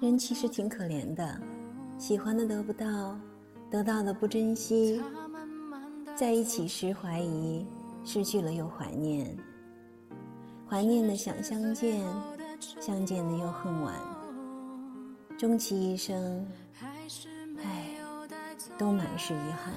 人其实挺可怜的，喜欢的得不到，得到的不珍惜，在一起时怀疑，失去了又怀念，怀念的想相见，相见的又恨晚，终其一生，唉，都满是遗憾。